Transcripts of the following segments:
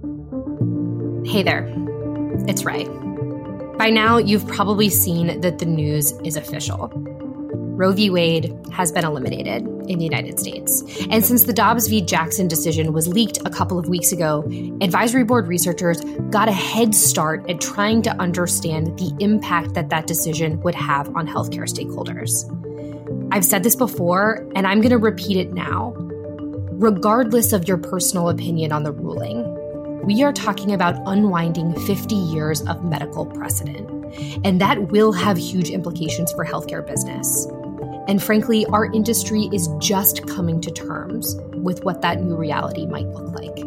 Hey there, it's Rae. By now, you've probably seen that the news is official. Roe v. Wade has been eliminated in the United States. And since the Dobbs v. Jackson decision was leaked a couple of weeks ago, advisory board researchers got a head start at trying to understand the impact that that decision would have on healthcare stakeholders. I've said this before, and I'm going to repeat it now. Regardless of your personal opinion on the ruling, we are talking about unwinding 50 years of medical precedent. And that will have huge implications for healthcare business. And frankly, our industry is just coming to terms with what that new reality might look like.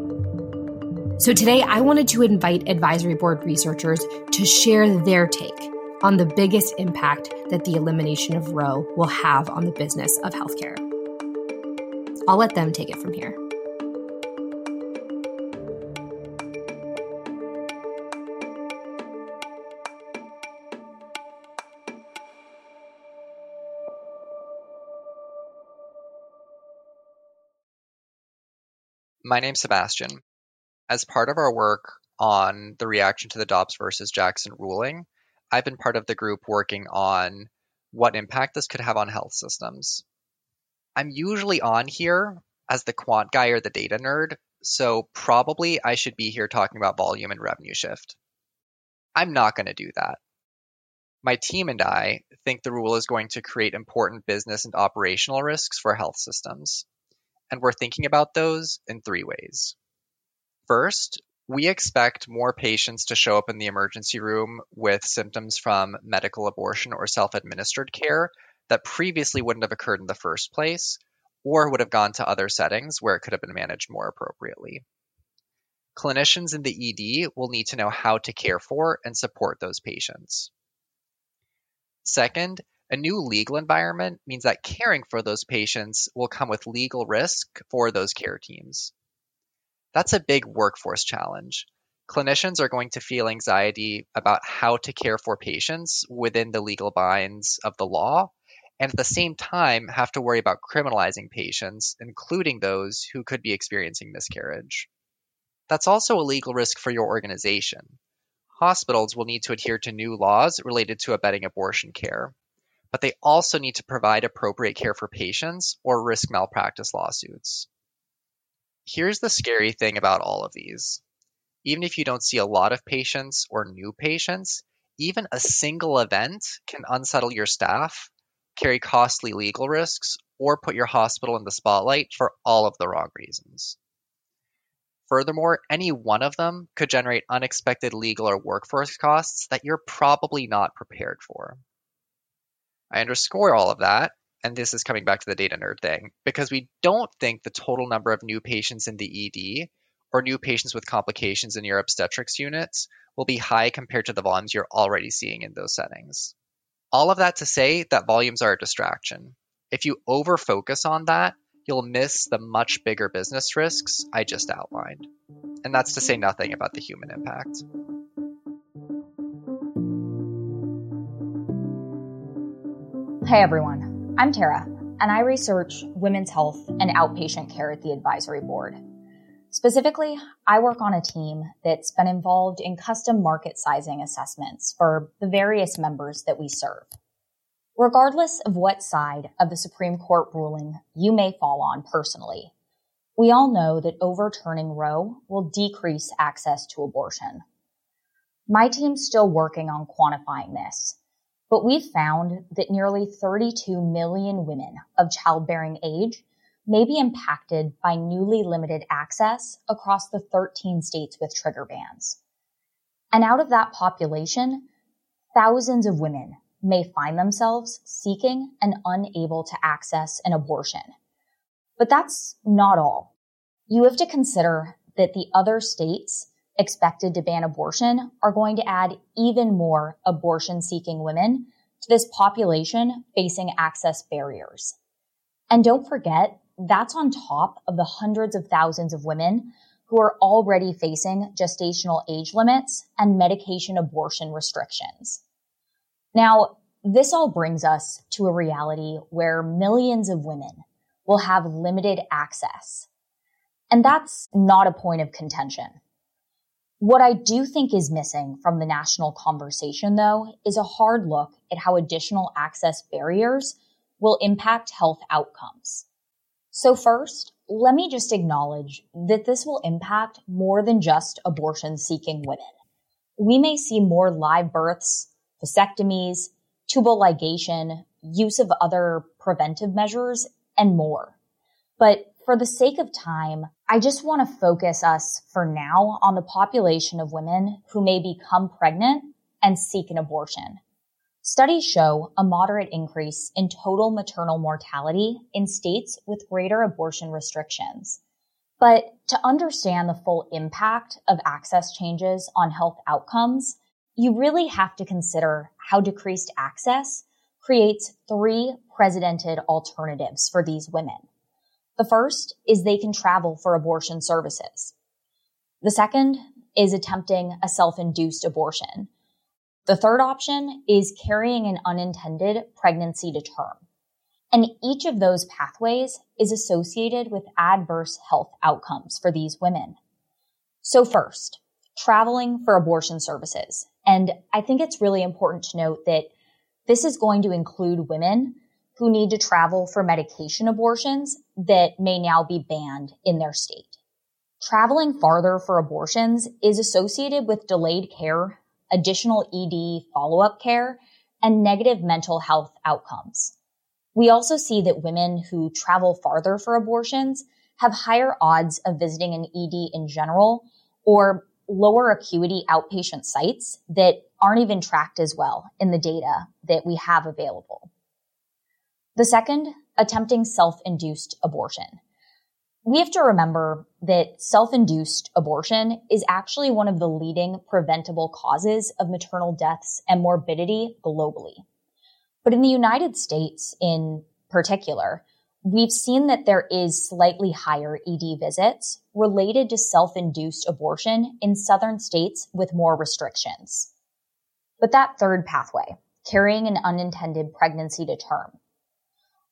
So today, I wanted to invite advisory board researchers to share their take on the biggest impact that the elimination of Roe will have on the business of healthcare. I'll let them take it from here. My name's Sebastian. As part of our work on the reaction to the Dobbs versus Jackson ruling, I've been part of the group working on what impact this could have on health systems. I'm usually on here as the quant guy or the data nerd, so probably I should be here talking about volume and revenue shift. I'm not going to do that. My team and I think the rule is going to create important business and operational risks for health systems and we're thinking about those in three ways. First, we expect more patients to show up in the emergency room with symptoms from medical abortion or self administered care that previously wouldn't have occurred in the first place or would have gone to other settings where it could have been managed more appropriately. Clinicians in the ED will need to know how to care for and support those patients. Second, a new legal environment means that caring for those patients will come with legal risk for those care teams. That's a big workforce challenge. Clinicians are going to feel anxiety about how to care for patients within the legal binds of the law, and at the same time have to worry about criminalizing patients, including those who could be experiencing miscarriage. That's also a legal risk for your organization. Hospitals will need to adhere to new laws related to abetting abortion care but they also need to provide appropriate care for patients or risk malpractice lawsuits. Here's the scary thing about all of these. Even if you don't see a lot of patients or new patients, even a single event can unsettle your staff, carry costly legal risks, or put your hospital in the spotlight for all of the wrong reasons. Furthermore, any one of them could generate unexpected legal or workforce costs that you're probably not prepared for. I underscore all of that, and this is coming back to the data nerd thing, because we don't think the total number of new patients in the ED or new patients with complications in your obstetrics units will be high compared to the volumes you're already seeing in those settings. All of that to say that volumes are a distraction. If you over focus on that, you'll miss the much bigger business risks I just outlined. And that's to say nothing about the human impact. Hey everyone, I'm Tara, and I research women's health and outpatient care at the advisory board. Specifically, I work on a team that's been involved in custom market sizing assessments for the various members that we serve. Regardless of what side of the Supreme Court ruling you may fall on personally, we all know that overturning Roe will decrease access to abortion. My team's still working on quantifying this, but we've found that nearly 32 million women of childbearing age may be impacted by newly limited access across the 13 states with trigger bans. And out of that population, thousands of women may find themselves seeking and unable to access an abortion. But that's not all. You have to consider that the other states expected to ban abortion are going to add even more abortion seeking women to this population facing access barriers. And don't forget, that's on top of the hundreds of thousands of women who are already facing gestational age limits and medication abortion restrictions. Now, this all brings us to a reality where millions of women will have limited access. And that's not a point of contention. What I do think is missing from the national conversation, though, is a hard look at how additional access barriers will impact health outcomes. So first, let me just acknowledge that this will impact more than just abortion seeking women. We may see more live births, vasectomies, tubal ligation, use of other preventive measures, and more. But for the sake of time, I just want to focus us for now on the population of women who may become pregnant and seek an abortion. Studies show a moderate increase in total maternal mortality in states with greater abortion restrictions. But to understand the full impact of access changes on health outcomes, you really have to consider how decreased access creates three precedented alternatives for these women. The first is they can travel for abortion services. The second is attempting a self-induced abortion, the third option is carrying an unintended pregnancy to term. And each of those pathways is associated with adverse health outcomes for these women. So first, traveling for abortion services. And I think it's really important to note that this is going to include women who need to travel for medication abortions that may now be banned in their state. Traveling farther for abortions is associated with delayed care additional ED follow-up care, and negative mental health outcomes. We also see that women who travel farther for abortions have higher odds of visiting an ED in general or lower acuity outpatient sites that aren't even tracked as well in the data that we have available. The second, attempting self-induced abortion we have to remember that self-induced abortion is actually one of the leading preventable causes of maternal deaths and morbidity globally. But in the United States in particular, we've seen that there is slightly higher ED visits related to self-induced abortion in southern states with more restrictions. But that third pathway, carrying an unintended pregnancy to term,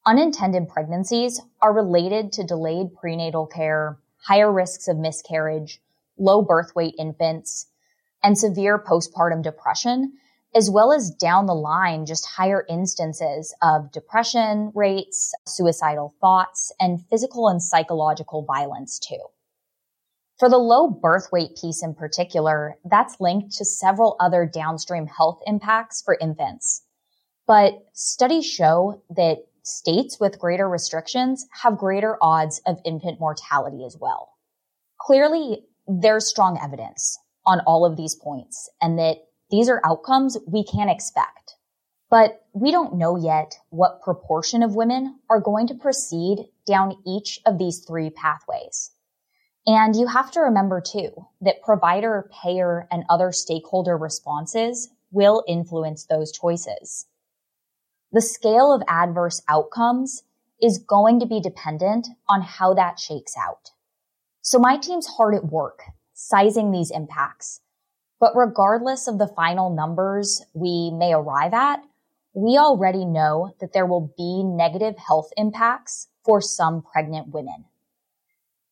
Unintended pregnancies are related to delayed prenatal care, higher risks of miscarriage, low birth weight infants, and severe postpartum depression, as well as down the line, just higher instances of depression rates, suicidal thoughts, and physical and psychological violence too. For the low birth weight piece in particular, that's linked to several other downstream health impacts for infants. But studies show that states with greater restrictions have greater odds of infant mortality as well. Clearly, there's strong evidence on all of these points and that these are outcomes we can expect. But we don't know yet what proportion of women are going to proceed down each of these three pathways. And you have to remember too that provider, payer, and other stakeholder responses will influence those choices the scale of adverse outcomes is going to be dependent on how that shakes out. So my team's hard at work sizing these impacts. But regardless of the final numbers we may arrive at, we already know that there will be negative health impacts for some pregnant women.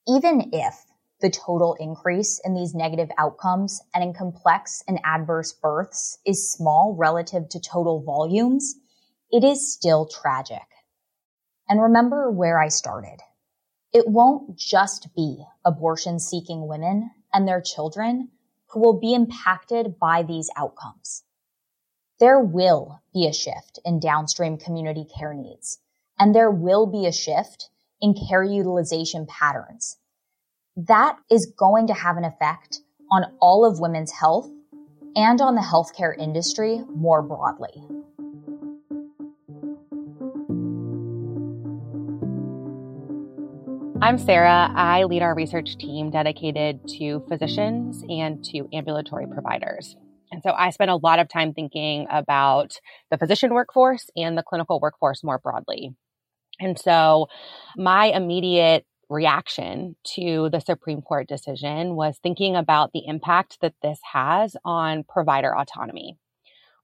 Even if the total increase in these negative outcomes and in complex and adverse births is small relative to total volumes, it is still tragic. And remember where I started. It won't just be abortion seeking women and their children who will be impacted by these outcomes. There will be a shift in downstream community care needs, and there will be a shift in care utilization patterns. That is going to have an effect on all of women's health and on the healthcare industry more broadly. I'm Sarah. I lead our research team dedicated to physicians and to ambulatory providers. And so I spend a lot of time thinking about the physician workforce and the clinical workforce more broadly. And so my immediate reaction to the Supreme Court decision was thinking about the impact that this has on provider autonomy.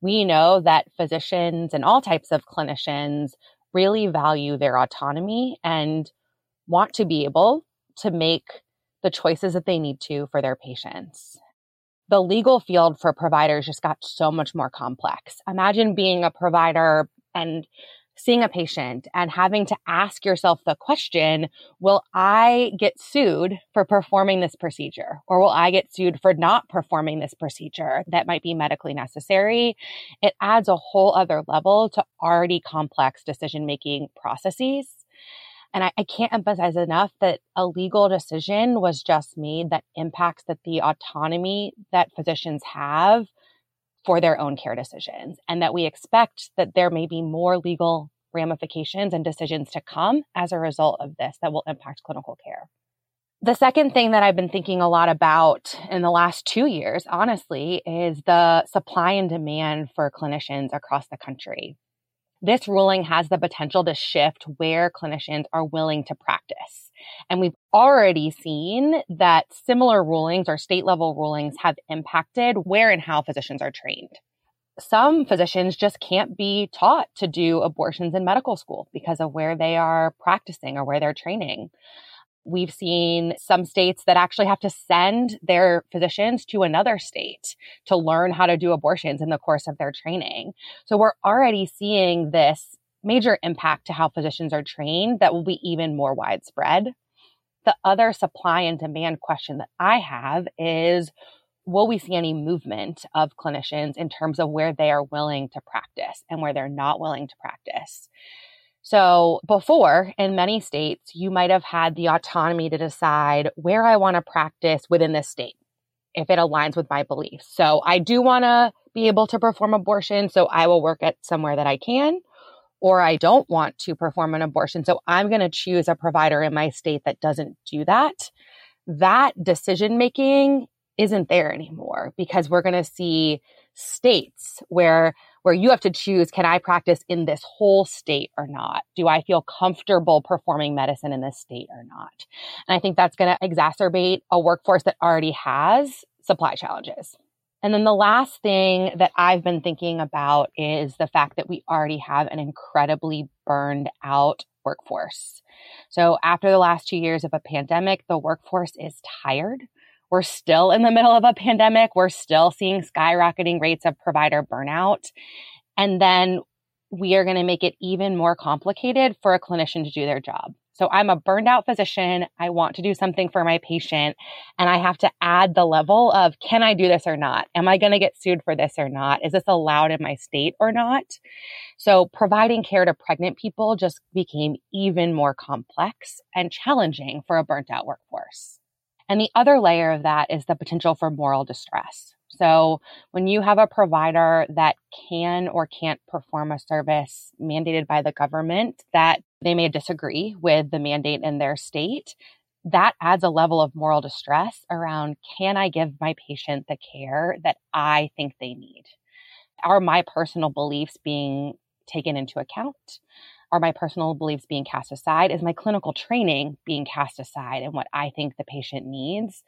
We know that physicians and all types of clinicians really value their autonomy and want to be able to make the choices that they need to for their patients. the legal field for providers just got so much more complex. Imagine being a provider and seeing a patient and having to ask yourself the question, will I get sued for performing this procedure? Or will I get sued for not performing this procedure that might be medically necessary? It adds a whole other level to already complex decision making processes. And I, I, can't emphasize enough that a legal decision was just made that impacts that the autonomy that physicians have for their own care decisions and that we expect that there may be more legal ramifications and decisions to come as a result of this that will impact clinical care. The second thing that I've been thinking a lot about in the last two years, honestly, is the supply and demand for clinicians across the country. This ruling has the potential to shift where clinicians are willing to practice. And we've already seen that similar rulings or state level rulings have impacted where and how physicians are trained. Some physicians just can't be taught to do abortions in medical school because of where they are practicing or where they're training. We've seen some states that actually have to send their physicians to another state to learn how to do abortions in the course of their training. So we're already seeing this major impact to how physicians are trained that will be even more widespread. The other supply and demand question that I have is will we see any movement of clinicians in terms of where they are willing to practice and where they're not willing to practice? So before in many states, you might have had the autonomy to decide where I want to practice within this state if it aligns with my beliefs. So I do want to be able to perform abortion. So I will work at somewhere that I can, or I don't want to perform an abortion. So I'm going to choose a provider in my state that doesn't do that. That decision making isn't there anymore because we're going to see states where where you have to choose can I practice in this whole state or not? Do I feel comfortable performing medicine in this state or not? And I think that's going to exacerbate a workforce that already has supply challenges. And then the last thing that I've been thinking about is the fact that we already have an incredibly burned out workforce. So after the last two years of a pandemic, the workforce is tired. We're still in the middle of a pandemic. We're still seeing skyrocketing rates of provider burnout. And then we are going to make it even more complicated for a clinician to do their job. So I'm a burned out physician. I want to do something for my patient and I have to add the level of can I do this or not? Am I going to get sued for this or not? Is this allowed in my state or not? So providing care to pregnant people just became even more complex and challenging for a burnt out workforce. And the other layer of that is the potential for moral distress. So when you have a provider that can or can't perform a service mandated by the government that they may disagree with the mandate in their state, that adds a level of moral distress around can I give my patient the care that I think they need? Are my personal beliefs being taken into account? Are my personal beliefs being cast aside? Is my clinical training being cast aside and what I think the patient needs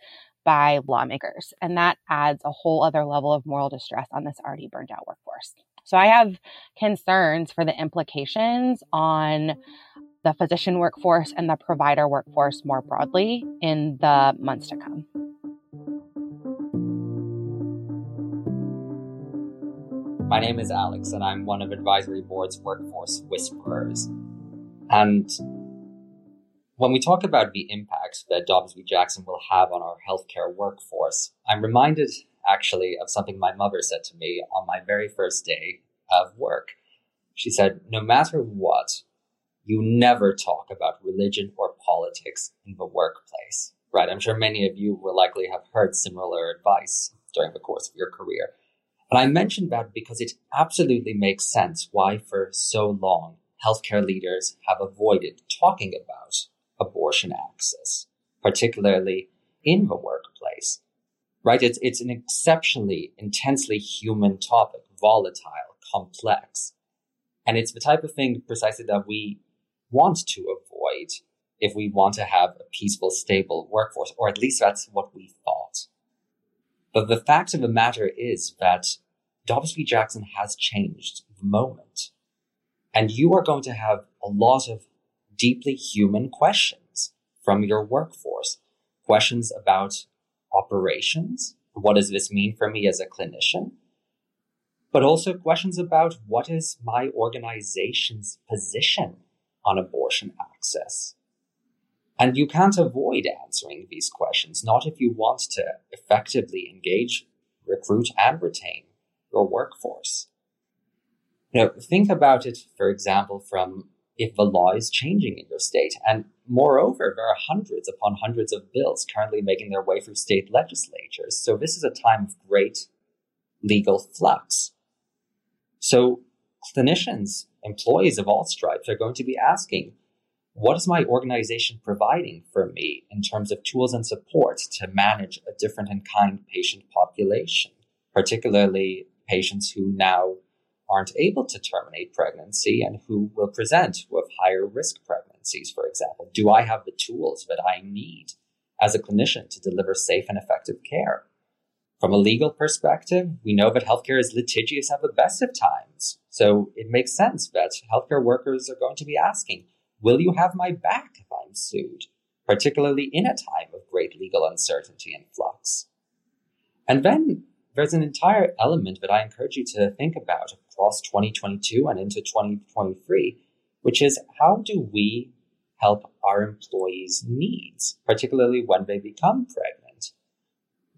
by lawmakers? And that adds a whole other level of moral distress on this already burned out workforce. So I have concerns for the implications on the physician workforce and the provider workforce more broadly in the months to come. My name is Alex, and I'm one of Advisory Board's Workforce Whisperers. And when we talk about the impact that Dobbs v. Jackson will have on our healthcare workforce, I'm reminded actually of something my mother said to me on my very first day of work. She said, No matter what, you never talk about religion or politics in the workplace. Right? I'm sure many of you will likely have heard similar advice during the course of your career. And I mention that because it absolutely makes sense why, for so long, healthcare leaders have avoided talking about abortion access, particularly in the workplace. Right? It's, it's an exceptionally intensely human topic, volatile, complex. And it's the type of thing precisely that we want to avoid if we want to have a peaceful, stable workforce, or at least that's what we thought. But the fact of the matter is that Dobbs v. Jackson has changed the moment. And you are going to have a lot of deeply human questions from your workforce. Questions about operations, what does this mean for me as a clinician? But also questions about what is my organization's position on abortion access? And you can't avoid answering these questions, not if you want to effectively engage, recruit, and retain your workforce. Know, think about it, for example, from if the law is changing in your state. And moreover, there are hundreds upon hundreds of bills currently making their way through state legislatures. So this is a time of great legal flux. So clinicians, employees of all stripes are going to be asking, what is my organization providing for me in terms of tools and support to manage a different and kind patient population, particularly patients who now aren't able to terminate pregnancy and who will present with higher risk pregnancies, for example? Do I have the tools that I need as a clinician to deliver safe and effective care? From a legal perspective, we know that healthcare is litigious at the best of times. So it makes sense that healthcare workers are going to be asking, will you have my back if I'm sued? Particularly in a time of great legal uncertainty and flux. And then there's an entire element that I encourage you to think about across 2022 and into 2023, which is how do we help our employees' needs, particularly when they become pregnant?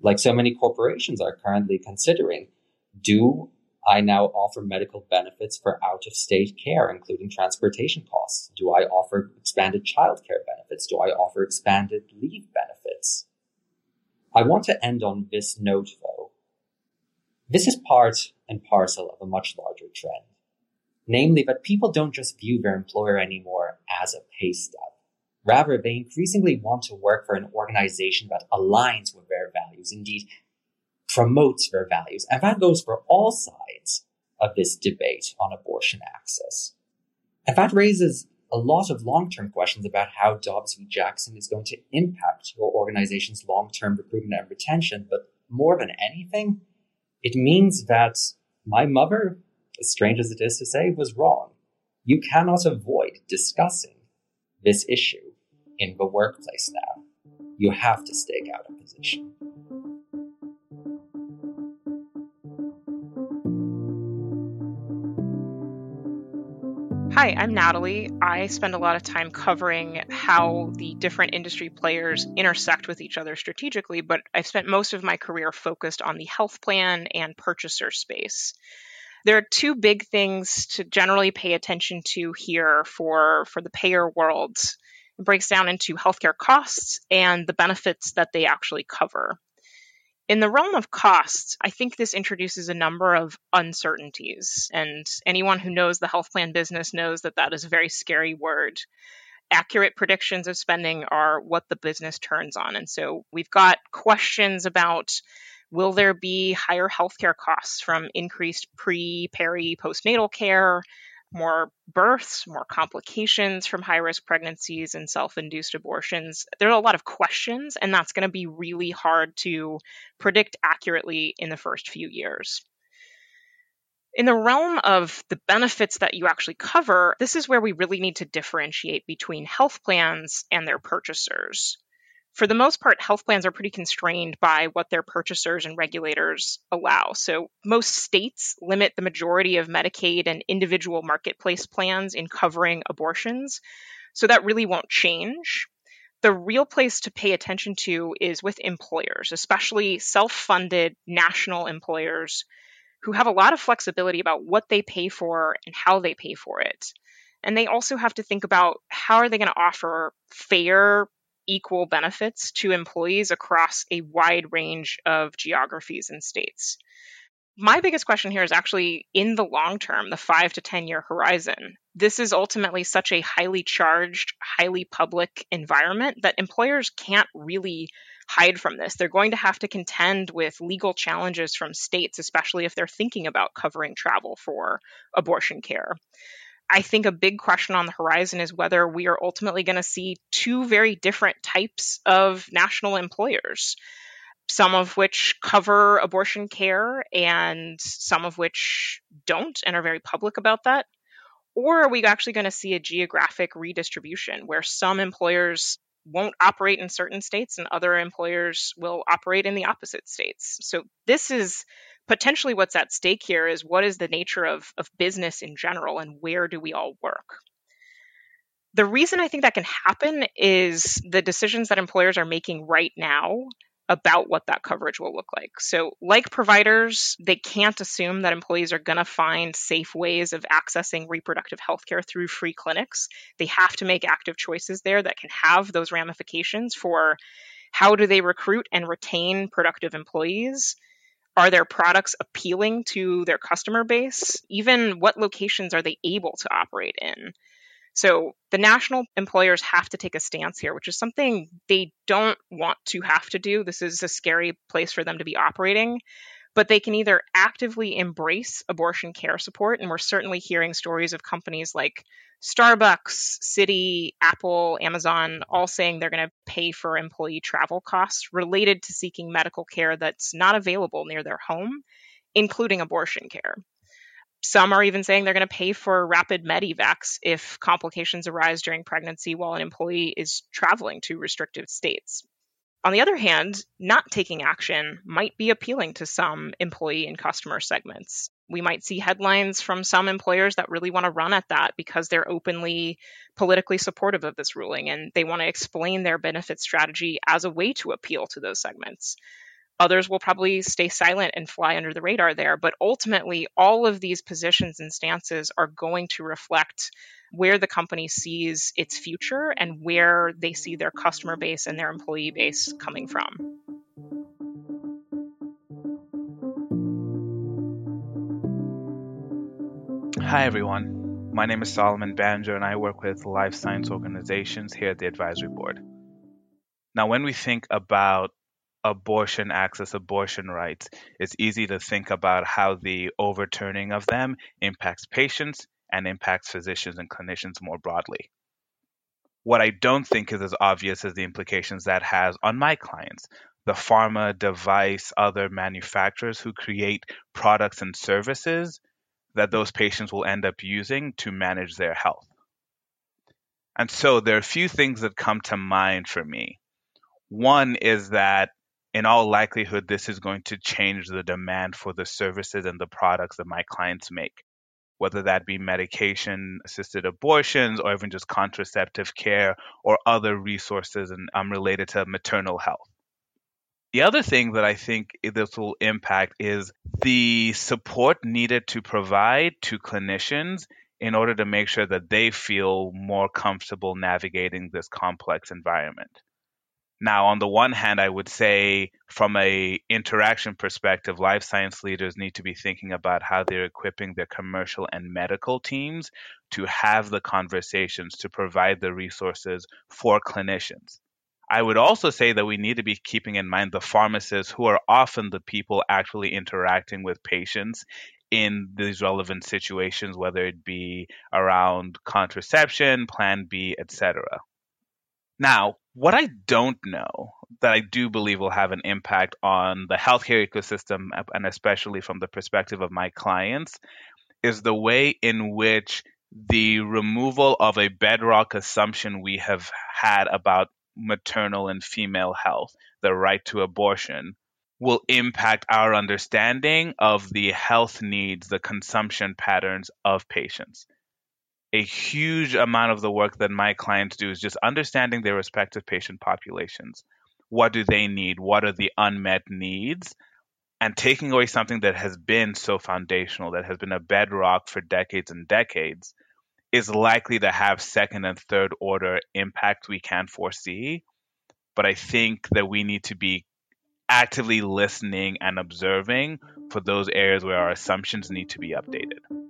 Like so many corporations are currently considering, do I now offer medical benefits for out of state care, including transportation costs? Do I offer expanded childcare benefits? Do I offer expanded leave benefits? I want to end on this note, though this is part and parcel of a much larger trend. Namely, that people don't just view their employer anymore as a pay stub. Rather, they increasingly want to work for an organization that aligns with their values, indeed promotes their values. And that goes for all sides of this debate on abortion access. And that raises a lot of long-term questions about how Dobbs v. Jackson is going to impact your organization's long-term recruitment and retention. But more than anything, it means that my mother, as strange as it is to say, was wrong. You cannot avoid discussing this issue in the workplace now. You have to stake out a position. Hi, I'm Natalie. I spend a lot of time covering how the different industry players intersect with each other strategically, but I've spent most of my career focused on the health plan and purchaser space. There are two big things to generally pay attention to here for, for the payer world. It breaks down into healthcare costs and the benefits that they actually cover. In the realm of costs, I think this introduces a number of uncertainties. And anyone who knows the health plan business knows that that is a very scary word. Accurate predictions of spending are what the business turns on. And so we've got questions about will there be higher healthcare costs from increased pre, peri, postnatal care? More births, more complications from high risk pregnancies and self induced abortions. There are a lot of questions, and that's going to be really hard to predict accurately in the first few years. In the realm of the benefits that you actually cover, this is where we really need to differentiate between health plans and their purchasers for the most part, health plans are pretty constrained by what their purchasers and regulators allow. So, most states limit the majority of Medicaid and individual marketplace plans in covering abortions. So, that really won't change. The real place to pay attention to is with employers, especially self funded national employers who have a lot of flexibility about what they pay for and how they pay for it. And they also have to think about how are they going to offer fair equal benefits to employees across a wide range of geographies and states. My biggest question here is actually in the long term, the five to 10 year horizon. This is ultimately such a highly charged, highly public environment that employers can't really hide from this. They're going to have to contend with legal challenges from states, especially if they're thinking about covering travel for abortion care. I think a big question on the horizon is whether we are ultimately going to see two very different types of national employers, some of which cover abortion care and some of which don't and are very public about that. Or are we actually going to see a geographic redistribution where some employers won't operate in certain states and other employers will operate in the opposite states. So this is potentially what's at stake here is what is the nature of, of business in general and where do we all work? The reason I think that can happen is the decisions that employers are making right now about what that coverage will look like. So, like providers, they can't assume that employees are going to find safe ways of accessing reproductive health care through free clinics. They have to make active choices there that can have those ramifications for how do they recruit and retain productive employees? Are their products appealing to their customer base? Even what locations are they able to operate in? So the national employers have to take a stance here, which is something they don't want to have to do. This is a scary place for them to be operating. But they can either actively embrace abortion care support, and we're certainly hearing stories of companies like Starbucks, Citi, Apple, Amazon, all saying they're going to pay for employee travel costs related to seeking medical care that's not available near their home, including abortion care. Some are even saying they're going to pay for rapid medevacs if complications arise during pregnancy while an employee is traveling to restrictive states. On the other hand, not taking action might be appealing to some employee and customer segments. We might see headlines from some employers that really want to run at that because they're openly politically supportive of this ruling and they want to explain their benefit strategy as a way to appeal to those segments. Others will probably stay silent and fly under the radar there. But ultimately, all of these positions and stances are going to reflect where the company sees its future and where they see their customer base and their employee base coming from. Hi, everyone. My name is Solomon Banjo, and I work with life science organizations here at the advisory board. Now, when we think about abortion access, abortion rights, it's easy to think about how the overturning of them impacts patients and impacts physicians and clinicians more broadly. What I don't think is as obvious as the implications that has on my clients, the pharma, device, other manufacturers who create products and services that those patients will end up using to manage their health. And so there are a few things that come to mind for me. One is that in all likelihood, this is going to change the demand for the services and the products that my clients make, whether that be medication assisted abortions or even just contraceptive care or other resources and um, related to maternal health. The other thing that I think this will impact is the support needed to provide to clinicians in order to make sure that they feel more comfortable navigating this complex environment. Now, on the one hand, I would say from a interaction perspective, life science leaders need to be thinking about how they're equipping their commercial and medical teams to have the conversations to provide the resources for clinicians. I would also say that we need to be keeping in mind the pharmacists who are often the people actually interacting with patients in these relevant situations, whether it be around contraception, Plan B, etc. Now, what I don't know that I do believe will have an impact on the healthcare ecosystem, and especially from the perspective of my clients, is the way in which the removal of a bedrock assumption we have had about maternal and female health, the right to abortion, will impact our understanding of the health needs, the consumption patterns of patients a huge amount of the work that my clients do is just understanding their respective patient populations. What do they need? What are the unmet needs? And taking away something that has been so foundational, that has been a bedrock for decades and decades, is likely to have second and third order impact we can't foresee. But I think that we need to be actively listening and observing for those areas where our assumptions need to be updated.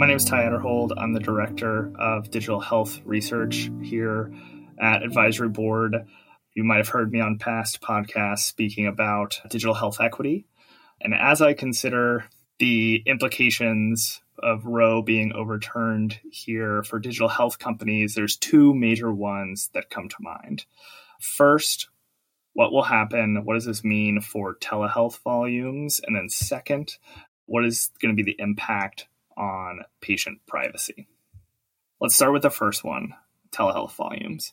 My name is Ty Aderhold. I'm the Director of Digital Health Research here at Advisory Board. You might have heard me on past podcasts speaking about digital health equity. And as I consider the implications of Roe being overturned here for digital health companies, there's two major ones that come to mind. First, what will happen? What does this mean for telehealth volumes? And then, second, what is going to be the impact on patient privacy. Let's start with the first one telehealth volumes.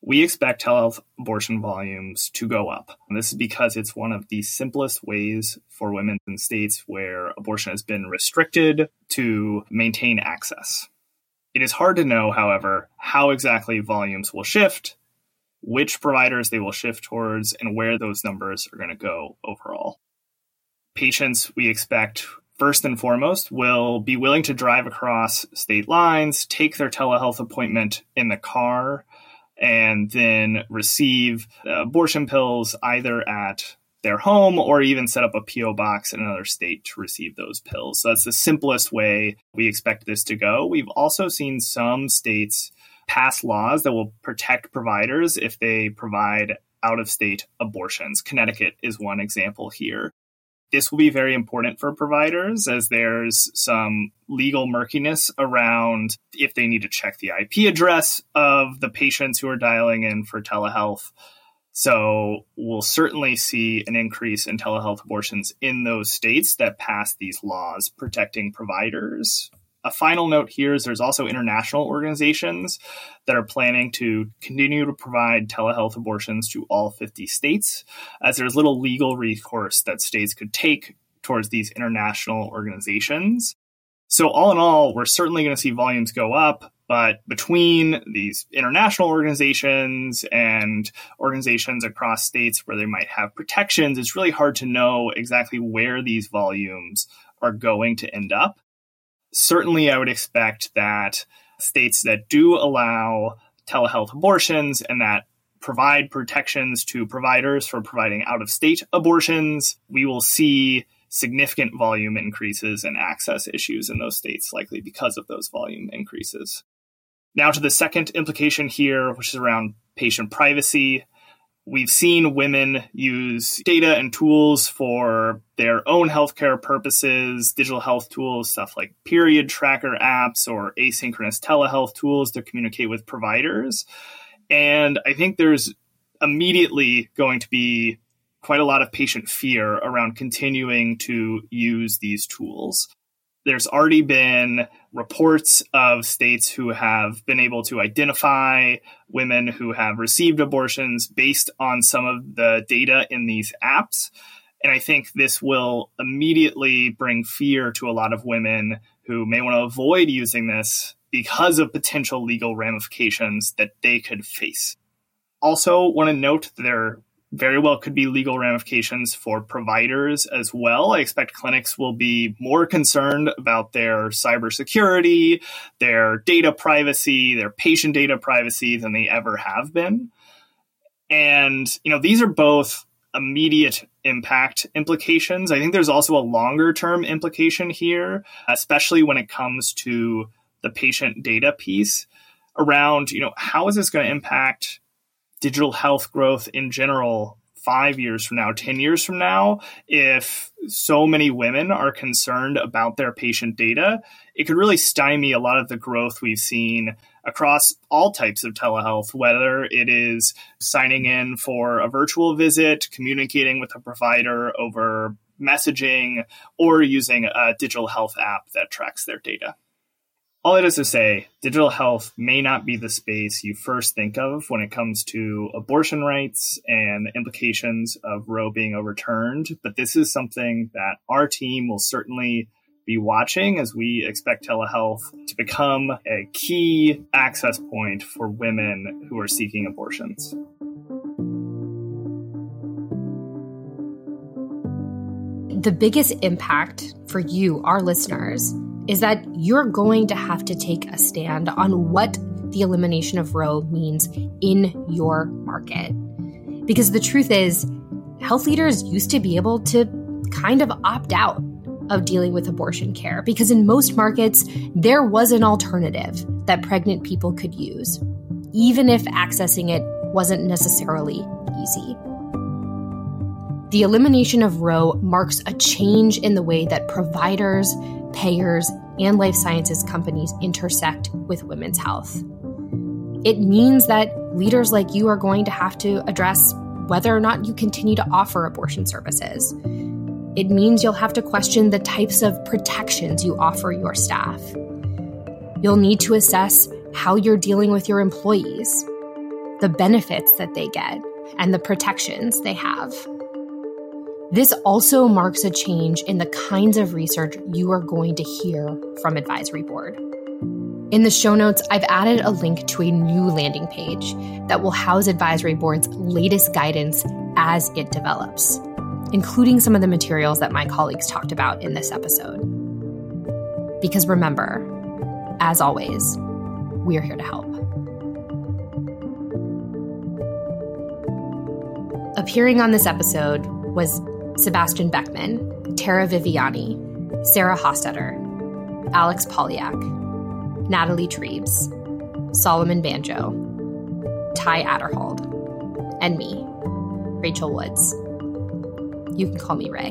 We expect telehealth abortion volumes to go up. And this is because it's one of the simplest ways for women in states where abortion has been restricted to maintain access. It is hard to know, however, how exactly volumes will shift, which providers they will shift towards, and where those numbers are going to go overall. Patients, we expect, first and foremost, will be willing to drive across state lines, take their telehealth appointment in the car, and then receive abortion pills either at their home or even set up a PO box in another state to receive those pills. So that's the simplest way we expect this to go. We've also seen some states pass laws that will protect providers if they provide out of state abortions. Connecticut is one example here. This will be very important for providers as there's some legal murkiness around if they need to check the IP address of the patients who are dialing in for telehealth. So we'll certainly see an increase in telehealth abortions in those states that pass these laws protecting providers a final note here is there's also international organizations that are planning to continue to provide telehealth abortions to all 50 states, as there's little legal recourse that states could take towards these international organizations. So, all in all, we're certainly going to see volumes go up, but between these international organizations and organizations across states where they might have protections, it's really hard to know exactly where these volumes are going to end up certainly I would expect that states that do allow telehealth abortions and that provide protections to providers for providing out of state abortions, we will see significant volume increases and access issues in those states, likely because of those volume increases. Now, to the second implication here, which is around patient privacy. We've seen women use data and tools for their own healthcare purposes, digital health tools, stuff like period tracker apps or asynchronous telehealth tools to communicate with providers. And I think there's immediately going to be quite a lot of patient fear around continuing to use these tools. There's already been reports of states who have been able to identify women who have received abortions based on some of the data in these apps. And I think this will immediately bring fear to a lot of women who may want to avoid using this because of potential legal ramifications that they could face. Also, want to note there very well could be legal ramifications for providers as well. I expect clinics will be more concerned about their cybersecurity, their data privacy, their patient data privacy than they ever have been. And, you know, these are both immediate impact implications. I think there's also a longer term implication here, especially when it comes to the patient data piece around, you know, how is this going to impact digital health growth in general five years from now, 10 years from now, if so many women are concerned about their patient data, it could really stymie a lot of the growth we've seen across all types of telehealth, whether it is signing in for a virtual visit, communicating with a provider over messaging, or using a digital health app that tracks their data all it is to say, digital health may not be the space you first think of when it comes to abortion rights and the implications of Roe being overturned, but this is something that our team will certainly be watching as we expect telehealth to become a key access point for women who are seeking abortions. The biggest impact for you, our listeners, is that you're going to have to take a stand on what the elimination of Roe means in your market. Because the truth is, health leaders used to be able to kind of opt out of dealing with abortion care because in most markets, there was an alternative that pregnant people could use, even if accessing it wasn't necessarily easy. The elimination of Roe marks a change in the way that providers, payers, and life sciences companies intersect with women's health. It means that leaders like you are going to have to address whether or not you continue to offer abortion services. It means you'll have to question the types of protections you offer your staff. You'll need to assess how you're dealing with your employees, the benefits that they get, and the protections they have. This also marks a change in the kinds of research you are going to hear from Advisory Board. In the show notes, I've added a link to a new landing page that will house Advisory Board's latest guidance as it develops, including some of the materials that my colleagues talked about in this episode. Because remember, as always, we are here to help. Appearing on this episode was Sebastian Beckman, Tara Viviani, Sarah Hostetter, Alex Polyak, Natalie Treves, Solomon Banjo, Ty Aderhold, and me, Rachel Woods. You can call me Rae.